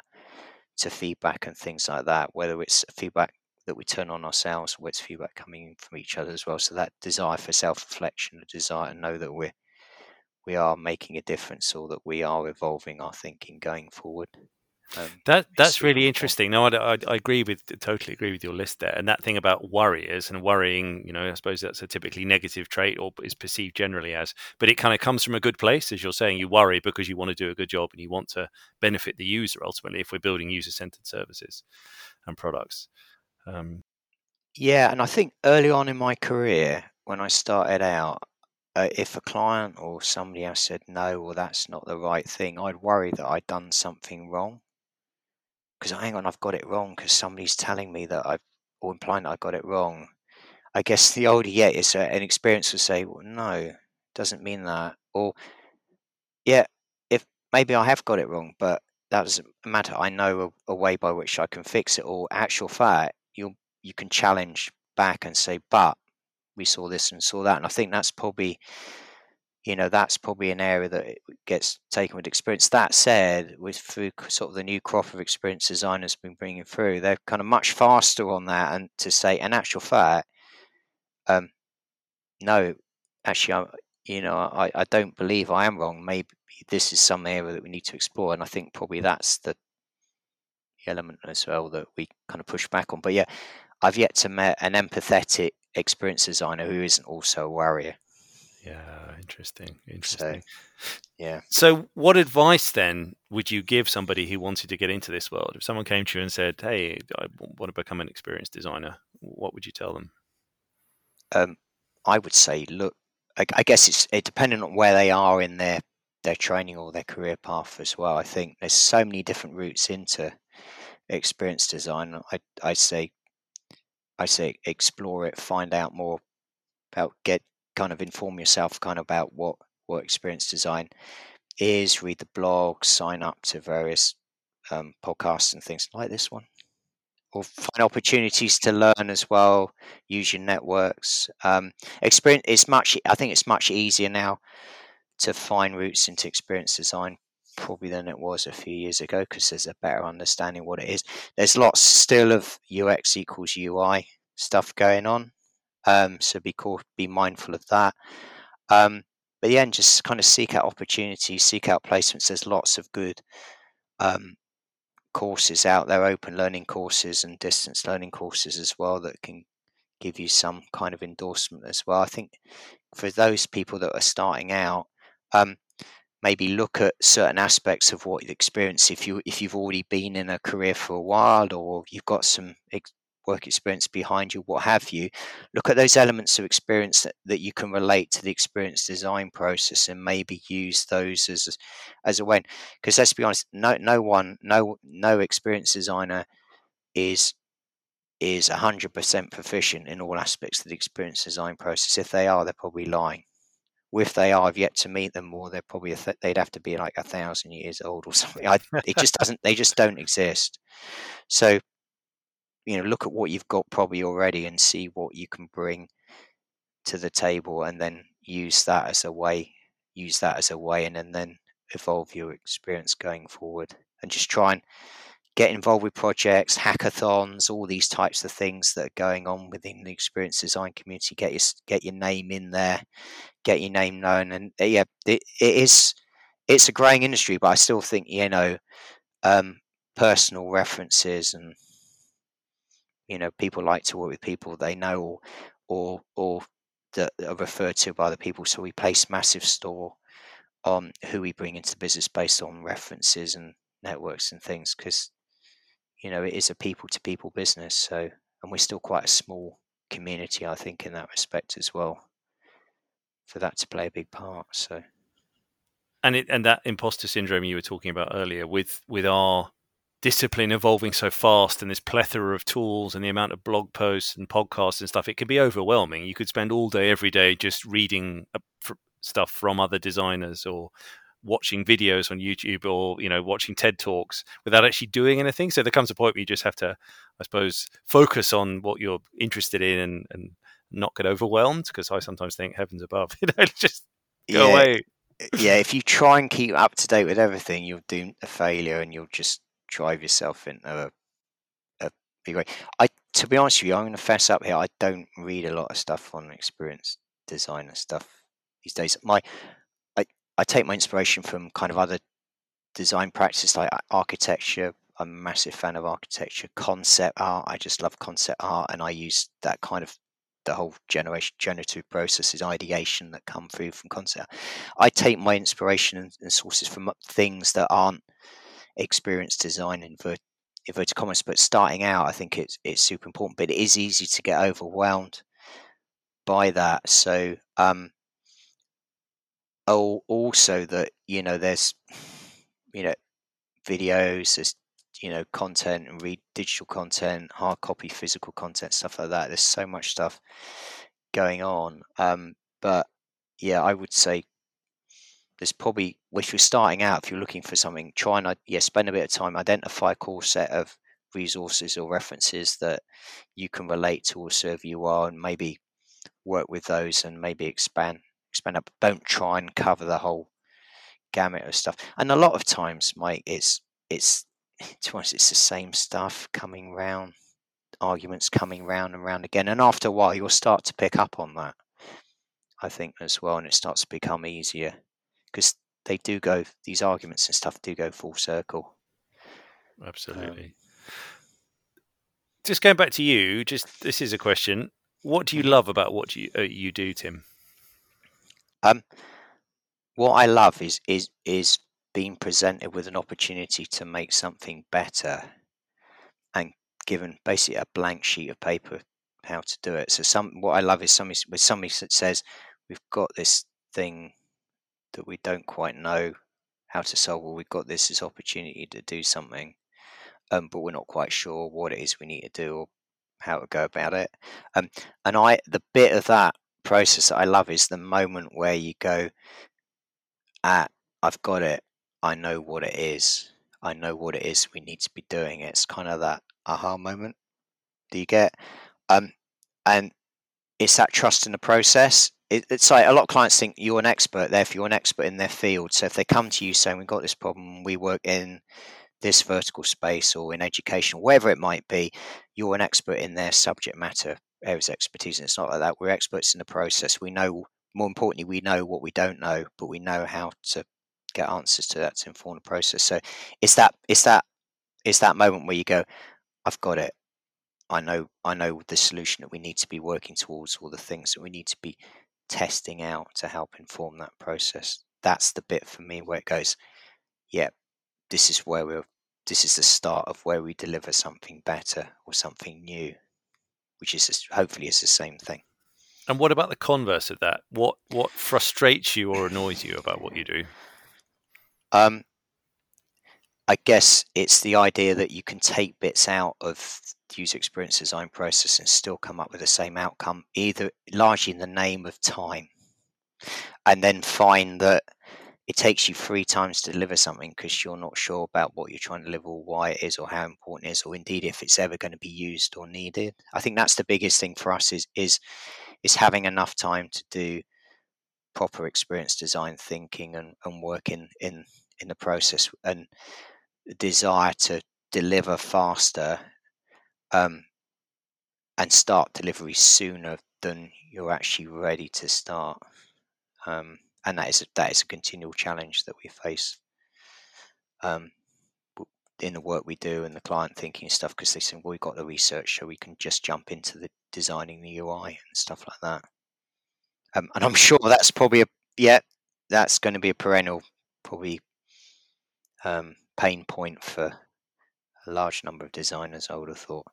to feedback and things like that. Whether it's feedback that we turn on ourselves, where it's feedback coming from each other as well. So that desire for self-reflection, a desire to know that we're we are making a difference or that we are evolving our thinking going forward. Um, that that's really interesting. No, I, I, I, agree with totally agree with your list there, and that thing about warriors and worrying. You know, I suppose that's a typically negative trait or is perceived generally as, but it kind of comes from a good place, as you're saying. You worry because you want to do a good job and you want to benefit the user ultimately. If we're building user-centered services and products, um, yeah, and I think early on in my career, when I started out, uh, if a client or somebody else said no, or that's not the right thing, I'd worry that I'd done something wrong. Because hang on, I've got it wrong because somebody's telling me that I've, or implying that I got it wrong. I guess the older yet is it's an experience to say, well, no, doesn't mean that. Or, yeah, if maybe I have got it wrong, but that doesn't matter. I know a, a way by which I can fix it. Or, actual fact, you you can challenge back and say, but we saw this and saw that. And I think that's probably, you know, that's probably an area that gets taken with experience. That said, with through sort of the new crop of experience designers been bringing through, they're kind of much faster on that. And to say, in actual fact, um, no, actually, I, you know, I, I don't believe I am wrong. Maybe this is some area that we need to explore. And I think probably that's the element as well that we kind of push back on. But yeah, I've yet to meet an empathetic experience designer who isn't also a warrior. Yeah, interesting. Interesting. So, yeah. So, what advice then would you give somebody who wanted to get into this world? If someone came to you and said, "Hey, I want to become an experienced designer," what would you tell them? Um, I would say, look, I, I guess it's it depending on where they are in their their training or their career path as well. I think there's so many different routes into experience design. I I say I say explore it, find out more about get kind of inform yourself kind of about what what experience design is, read the blog, sign up to various um, podcasts and things like this one, or find opportunities to learn as well. Use your networks. Um, experience. It's much. I think it's much easier now to find routes into experience design probably than it was a few years ago because there's a better understanding what it is. There's lots still of UX equals UI stuff going on, um, so be be mindful of that. Um, but and just kind of seek out opportunities, seek out placements. There's lots of good um, courses out there, open learning courses and distance learning courses as well that can give you some kind of endorsement as well. I think for those people that are starting out, um, maybe look at certain aspects of what you experience if you if you've already been in a career for a while or you've got some ex- work experience behind you what have you look at those elements of experience that, that you can relate to the experience design process and maybe use those as as a way because let's be honest no no one no no experience designer is is 100% proficient in all aspects of the experience design process if they are they're probably lying if they are, I've yet to meet them, or they're probably th- they'd have to be like a thousand years old or *laughs* something. I, it just doesn't. They just don't exist. So, you know, look at what you've got probably already and see what you can bring to the table, and then use that as a way. Use that as a way, and, then evolve your experience going forward, and just try and get involved with projects, hackathons, all these types of things that are going on within the experience design community. Get your get your name in there, get your name known, and uh, yeah, it, it is it's a growing industry, but I still think you know um, personal references and you know people like to work with people they know or or, that are referred to by the people. So we place massive store on who we bring into the business based on references and networks and things because you know it is a people to people business so and we're still quite a small community i think in that respect as well for that to play a big part so and it and that imposter syndrome you were talking about earlier with with our discipline evolving so fast and this plethora of tools and the amount of blog posts and podcasts and stuff it can be overwhelming you could spend all day every day just reading stuff from other designers or watching videos on YouTube or you know watching TED talks without actually doing anything. So there comes a point where you just have to, I suppose, focus on what you're interested in and, and not get overwhelmed. Because I sometimes think, heavens above, *laughs* you know, just go yeah. away. yeah, if you try and keep up to date with everything, you'll do a failure and you'll just drive yourself into a, a big way. I, to be honest with you, I'm going to fess up here. I don't read a lot of stuff on experience designer stuff these days. My I I take my inspiration from kind of other design practices like architecture. I'm a massive fan of architecture, concept art. I just love concept art, and I use that kind of the whole generation generative processes ideation that come through from concept. I take my inspiration and, and sources from things that aren't experience design in ver- inverted commas, but starting out, I think it's it's super important. But it is easy to get overwhelmed by that. So um, oh, also that you know there's you know videos, there's you know content and read digital content, hard copy, physical content, stuff like that. There's so much stuff going on. Um, but yeah, I would say there's probably if you're starting out, if you're looking for something, try and uh, yeah, spend a bit of time, identify a core set of resources or references that you can relate to or serve you well, and maybe work with those and maybe expand expand up. Don't try and cover the whole gamut of stuff. And a lot of times, Mike, it's it's *laughs* to us it's the same stuff coming round, arguments coming round and round again. And after a while, you'll start to pick up on that. I think as well, and it starts to become easier because they do go. These arguments and stuff do go full circle. Absolutely. Um, just going back to you, just this is a question. What do you mm-hmm. love about what you uh, you do, Tim? Um, what I love is is is being presented with an opportunity to make something better, and given basically a blank sheet of paper how to do it. So some what I love is somebody with somebody that says we've got this thing that we don't quite know how to solve, or we've got this this opportunity to do something, um, but we're not quite sure what it is we need to do or how to go about it. Um, and I the bit of that process that I love is the moment where you go, at I've got it, I know what it is, I know what it is we need to be doing. It's kind of that aha moment. Do you get? Um, and it's that trust in the process. It, it's like a lot of clients think you're an expert there if you're an expert in their field. So if they come to you saying we've got this problem, we work in this vertical space or in education, wherever it might be, you're an expert in their subject matter areas of expertise. And it's not like that. We're experts in the process. We know, more importantly, we know what we don't know, but we know how to get answers to that to inform the process. So it's that it's that it's that moment where you go, I've got it. I know I know the solution that we need to be working towards, or the things that we need to be testing out to help inform that process. That's the bit for me where it goes, yeah, this is where we're this is the start of where we deliver something better or something new, which is hopefully is the same thing. And what about the converse of that? What what frustrates you or annoys you about what you do? Um, I guess it's the idea that you can take bits out of user experience design process and still come up with the same outcome, either largely in the name of time, and then find that it takes you three times to deliver something because you're not sure about what you're trying to deliver or why it is or how important it is or indeed if it's ever going to be used or needed. I think that's the biggest thing for us is is is having enough time to do proper experience design thinking and, and working in in the process and desire to deliver faster um, and start delivery sooner than you're actually ready to start. Um, and that is a, that is a continual challenge that we face um, in the work we do and the client thinking stuff because they say, well, we've got the research, so we can just jump into the designing the UI and stuff like that. Um, and I'm *laughs* sure that's probably a yeah, that's going to be a perennial, probably um, pain point for a large number of designers. I would have thought.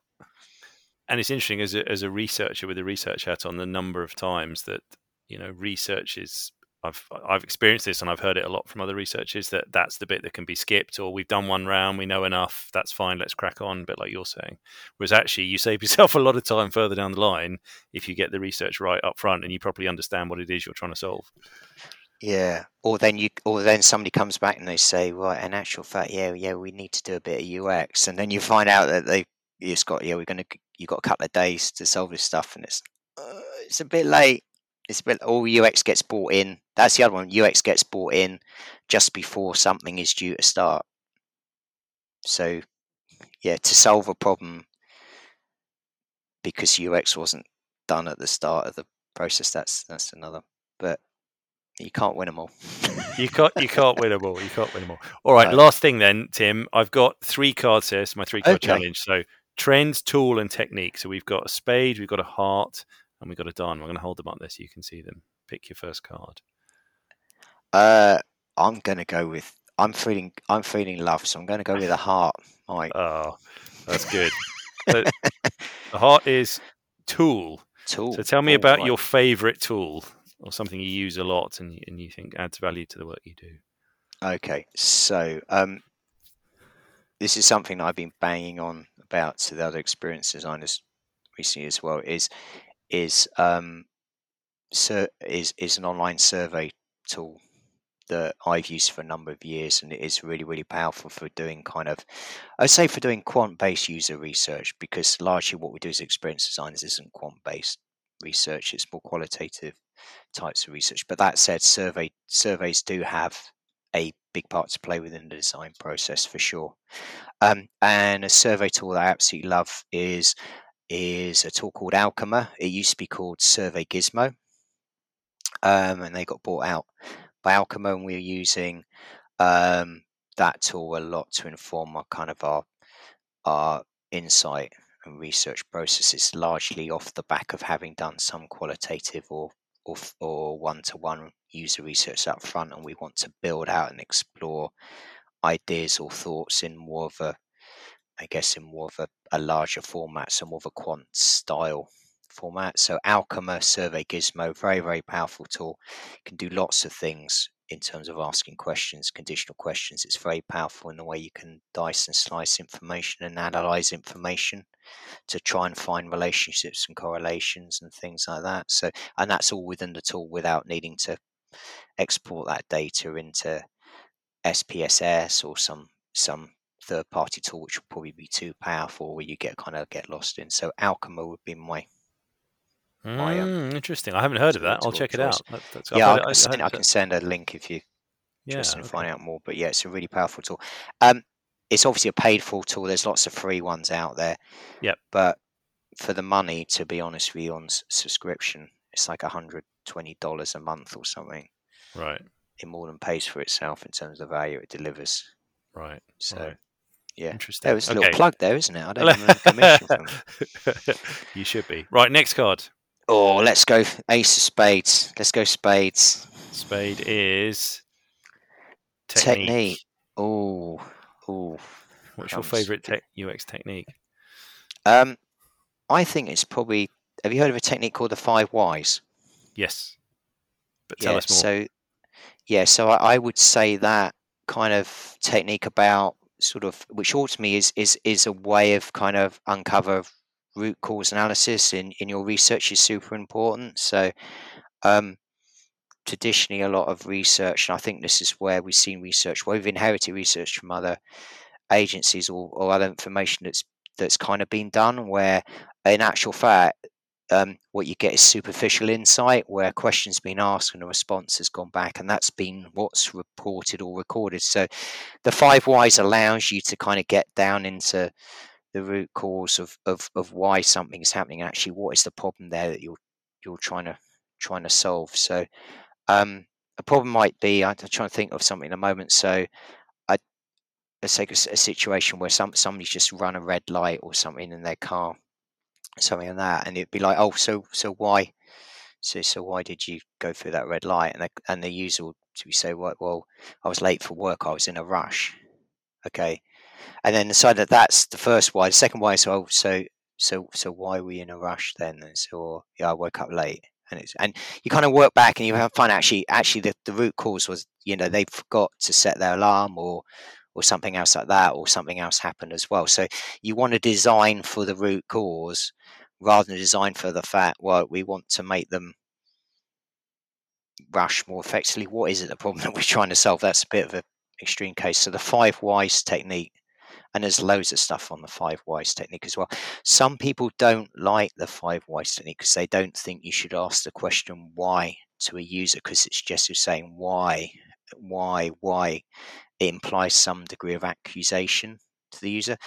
And it's interesting as a, as a researcher with a research hat on the number of times that you know research is I've I've experienced this and I've heard it a lot from other researchers that that's the bit that can be skipped or we've done one round we know enough that's fine let's crack on but like you're saying. Whereas actually you save *laughs* yourself a lot of time further down the line if you get the research right up front and you properly understand what it is you're trying to solve. Yeah or then you or then somebody comes back and they say well in actual fact yeah yeah we need to do a bit of UX and then you find out that they it's got yeah we're to you got a couple of days to solve this stuff and it's uh, it's a bit late it's a bit all UX gets bought in. That's the other one. UX gets bought in just before something is due to start. So, yeah, to solve a problem because UX wasn't done at the start of the process, that's that's another. But you can't win them all. you can't. You can't win them all. You can't win them all. All right. *laughs* Last thing then, Tim. I've got three cards here. It's my three card okay. challenge. So trends, tool, and technique. So we've got a spade, we've got a heart, and we've got a Don. We're going to hold them up there so you can see them. Pick your first card. Uh, I'm going to go with. I'm feeling. I'm feeling love, so I'm going to go with a heart. Mike. *laughs* Oh, that's good. so, *laughs* the heart is tool. Tool. So tell me about right. your favorite tool or something you use a lot and and you think adds value to the work you do. Okay, so um, this is something I've been banging on about to the other experience designers recently as well. Is is um, is is an online survey tool that I've used for a number of years, and it is really really powerful for doing kind of, I'd say for doing quant based user research because largely what we do as experience designers isn't quant based research; it's more qualitative types of research. But that said, survey surveys do have a big part to play within the design process for sure. Um, and a survey tool that I absolutely love is is a tool called Alchemer. It used to be called Survey Gizmo, um, and they got bought out by Alchemer, and we're using um, that tool a lot to inform our kind of our our insight and research processes, largely off the back of having done some qualitative or or, or one-to-one user research up front, and we want to build out and explore ideas or thoughts in more of a I guess, in more of a, a larger format, so more of a quant style format. So Alchemer Survey Gizmo, very, very powerful tool. Can do lots of things in terms of asking questions, conditional questions. It's very powerful in the way you can dice and slice information and analyze information to try and find relationships and correlations and things like that. So, and that's all within the tool without needing to export that data into SPSS or some some third party tool which will probably be too powerful where you get kind of get lost in. So Alchemer would be my my, um, mm, interesting. I haven't heard of that. I'll check it out. That, yeah, I can, send, I can send a link if you yeah, interested okay. in finding out more. But yeah, it's a really powerful tool. Um, it's obviously a paid for tool. There's lots of free ones out there. Yep. But for the money, to be honest with you, on subscription, it's like a hundred twenty dollars a month or something. Right. It more than pays for itself in terms of the value it delivers. Right. So. Right. Yeah, interesting. There was a okay. little plug there, isn't it? I don't know commission *laughs* from You should be right. Next card. Oh, let's go Ace of Spades. Let's go Spades. Spade is technique. technique. Oh, oh. What's your favourite te- UX technique? Um, I think it's probably. Have you heard of a technique called the five whys? Yes, but tell yeah, us more. So, yeah, so I, I would say that kind of technique about sort of which ultimately is is is a way of kind of uncover root cause analysis in in your research is super important. So, um, traditionally, a lot of research, and I think this is where we've seen research, where we've inherited research from other agencies or, or other information that's that's kind of been done, where in actual fact um, what you get is superficial insight where questions been asked and a response has gone back and that's been what's reported or recorded. So the five whys allows you to kind of get down into the root cause of, of, of why something is happening actually what is the problem there that you're you're trying to trying to solve. So um, a problem might be i'm trying to think of something in a moment. So let's take a, a situation where some somebody's just run a red light or something in their car something like that, and it'd be like, oh, so so why? So so why did you go through that red light? And the, and the user would say, well, well, I was late for work. I was in a rush. Okay, and then decide that that's the first why. The second why is oh, so so so why were you in a rush then? And so oh, yeah, I woke up late. And, it's, and you kind of work back and you find actually actually the, the root cause was you know they forgot to set their alarm or or something else like that, or something else happened as well. So you want to design for the root cause rather than design for the fact, well, we want to make them rush more effectively. What is it the problem *laughs* that we're trying to solve? That's a bit of an extreme case. So the five whys technique, and there's loads of stuff on the five whys technique as well. Some people don't like the five whys technique because they don't think you should ask the question why to a user because it's just saying why, why, why it implies some degree of accusation to the user.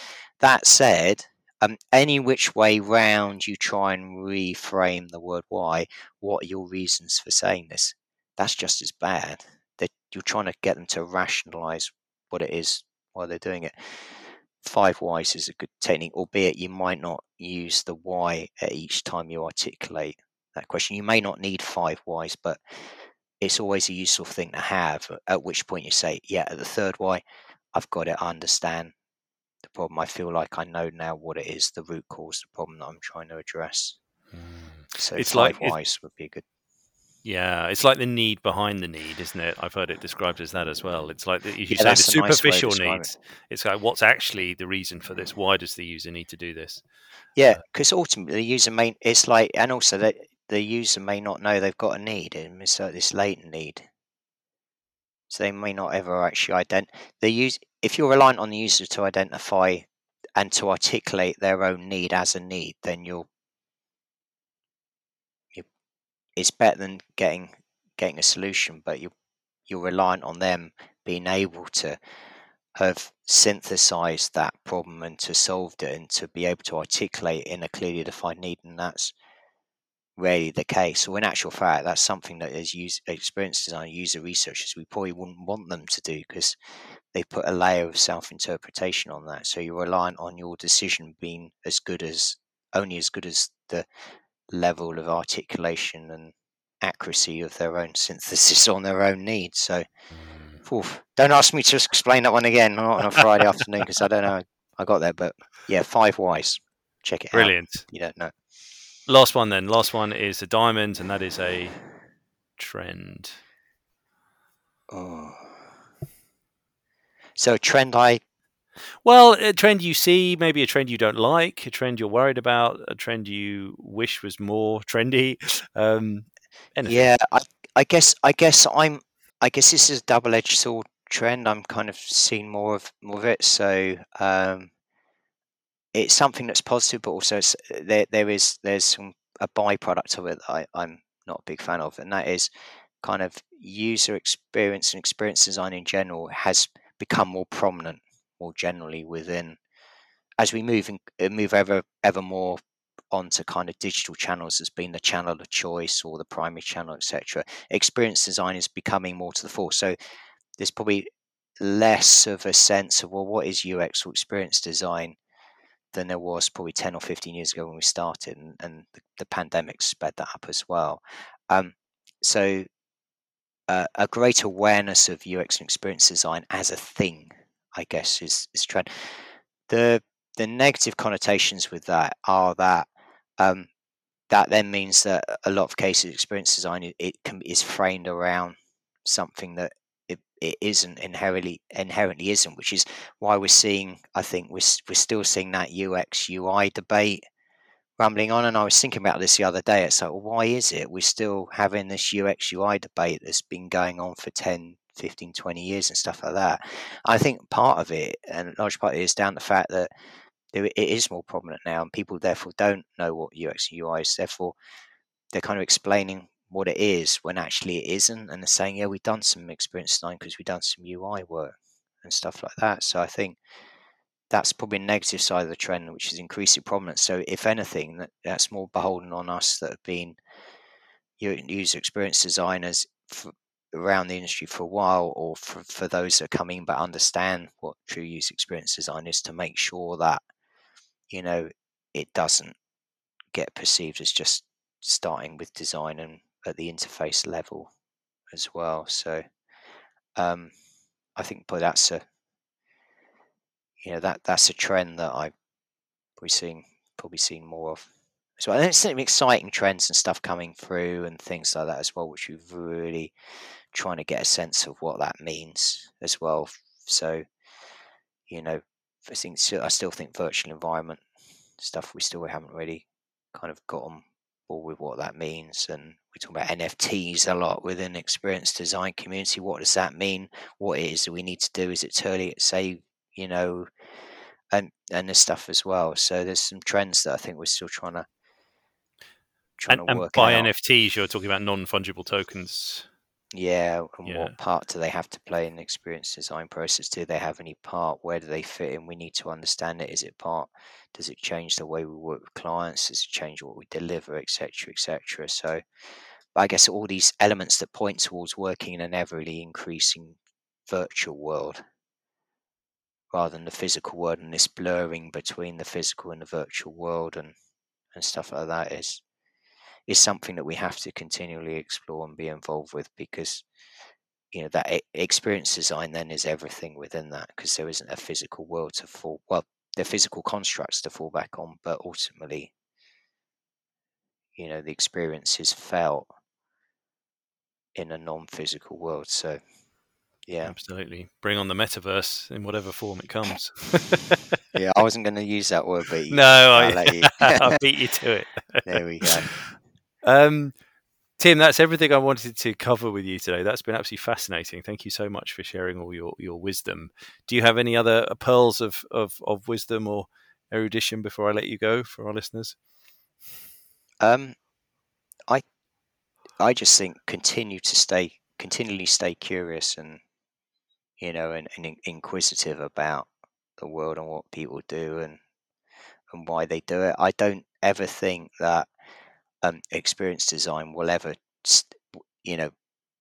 That said, um, any which way round you try and reframe the word why, what are your reasons for saying this? That's just as bad. That you're trying to get them to rationalize what it is while they're doing it. Five whys is a good technique, albeit you might not use the why at each time you articulate that question. You may not need five whys, but it's always a useful thing to have. At which point you say, yeah, at the third why, I've got it. I understand the problem. I feel like I know now what it is, the root cause, the problem that I'm trying to address. Mm. So it's five like whys would be good. Yeah, it's like the need behind the need, isn't it? I've heard it described as that as well. It's like the, you yeah, say the superficial nice needs. It. It's like what's actually the reason for this? Why does the user need to do this? Yeah, because uh, ultimately the user may. It's like, and also that the user may not know they've got a need, and it's like this latent need. So they may not ever actually identify the use. If you're reliant on the user to identify and to articulate their own need as a need, then you're, you it's better than getting getting a solution, but you you're reliant on them being able to have synthesized that problem and to solve it and to be able to articulate in a clearly defined need, and that's rarely the case. So in actual fact, that's something that as use, experienced design user researchers, we probably wouldn't want them to do because they put a layer of self-interpretation on that. So you're reliant on your decision being as good as only as good as the level of articulation and accuracy of their own synthesis *laughs* on their own needs. So mm. oof, don't ask me to explain that one again not on a Friday afternoon because I don't know. I got there, but yeah, five whys. Check it Brilliant. out. Brilliant. You don't know. Last one then. Last one is a diamond, and that is a trend. Oh. So a trend I well, a trend you see, maybe a trend you don't like, a trend you're worried about, a trend you wish was more *laughs* trendy. Um, yeah, I I guess I guess I'm I guess this is a double edged sword trend. I'm kind of seeing more of more of it. So um, it's something that's positive, but also there there is there's some, a byproduct of it that I, I'm not a big fan of, and that is kind of user experience and experience design in general has become more prominent more generally within as we move and uh, move ever ever more onto kind of digital channels as being the channel of choice or the primary channel, etc. Experience design is becoming more to the fore. So there's probably less of a sense of well, what is UX or experience design than there was probably 10 or 15 years ago when we started, and, and the, the, pandemic sped that up as well. Um, so uh, a great awareness of UX and experience design as a thing, I guess, is is trend. The the negative connotations with that are that um, that then means that a lot of cases experience design it, it can is framed around something that it, isn't inherently inherently isn't, which is why we're seeing I think we're we're still seeing that UX UI debate rumbling on. And I was thinking about this the other day. It's like, well, why is it we're still having this UX UI debate that's been going on for 10, 15, 20 years and stuff like that? I think part of it, and a large part is down to the fact that it is more prominent now, and people therefore don't know what UX and UI is. Therefore, they're kind of explaining what it is when actually it isn't, and they're saying, "Yeah, we've done some experience design because we've done some UI work and stuff like that." So I think that's probably a negative side of the trend, which is increasing prominence. So, if anything, that, that's more beholden on us that have been user experience designers for, around the industry for a while, or for, for those that are coming but understand what true user experience design is, to make sure that you know it doesn't get perceived as just starting with design and at the interface level as well. So, um, I think, but that's a you know that that's a trend that I we're seeing probably seeing more of as well. And some exciting trends and stuff coming through and things like that as well, which we're really trying to get a sense of what that means as well. So, you know, I think I still think virtual environment stuff we still haven't really kind of got board with what that means. And we talk about NFTs a lot within experience design community. What does that mean? What it is that we need to do? Is it to say you know, and and this stuff as well. So there's some trends that I think we're still trying to trying and, to work and by out. NFTs, you're talking about non fungible tokens. Yeah, and yeah. what part do they have to play in the experience design process? Do they have any part? Where do they fit in? We need to understand it. Is it part? Does it change the way we work with clients? Does it change what we deliver, etc., etc.? So, I guess all these elements that point towards working in an ever increasing virtual world rather than the physical world and this blurring between the physical and the virtual world and and stuff like that is is something that we have to continually explore and be involved with because you know that experience design then is everything within that because there isn't a physical world to fall well the physical constructs to fall back on but ultimately you know the experience is felt in a non-physical world so yeah, absolutely. Bring on the metaverse in whatever form it *laughs* comes. yeah, I wasn't going to use that word, but *laughs* no, I, *laughs* I'll beat you to it. there we go. Um, Tim, that's everything I wanted to cover with you today. That's been absolutely fascinating. Thank you so much for sharing all your, your wisdom. Do you have any other uh, pearls of, of, of wisdom or erudition before I let you go for our listeners? Um, I I just think continue to stay continually stay curious and you know, and, and inquisitive about the world and what people do and and why they do it. I don't ever think that um, experience design will ever, you know,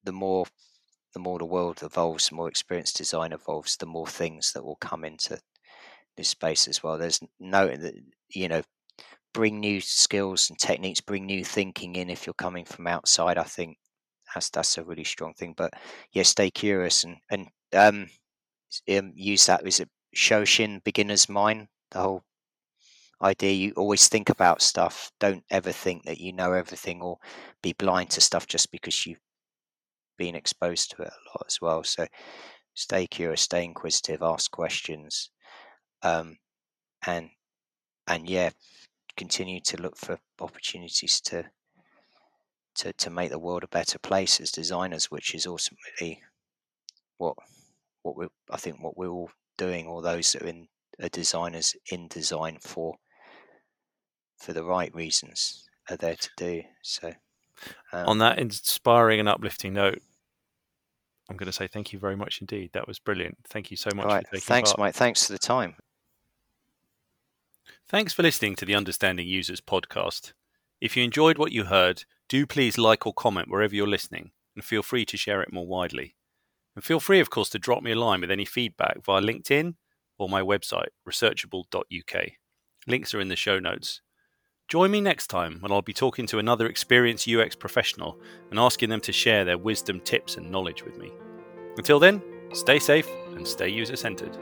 the more the more the world evolves, the more experience design evolves, the more things that will come into this space as well. There's no, you know, bring new skills and techniques, bring new thinking in if you're coming from outside. I think that's that's a really strong thing. But yeah, stay curious and and um, um, use that is it Shoshin beginner's mind. The whole idea you always think about stuff. Don't ever think that you know everything or be blind to stuff just because you've been exposed to it a lot as well. So stay curious, stay inquisitive, ask questions, um, and and yeah, continue to look for opportunities to to, to make the world a better place as designers, which is ultimately what what we I think what we're all doing, or those that are in are designers in design for for the right reasons are there to do. So um, on that inspiring and uplifting note, I'm going to say thank you very much indeed. That was brilliant. Thank you so much. Right. Thanks, part. Mike. Thanks for the time. Thanks for listening to the Understanding Users podcast. If you enjoyed what you heard, do please like or comment wherever you're listening and feel free to share it more widely. And feel free, of course, to drop me a line with any feedback via LinkedIn or my website, researchable.uk. Links are in the show notes. Join me next time when I'll be talking to another experienced UX professional and asking them to share their wisdom, tips, and knowledge with me. Until then, stay safe and stay user centered.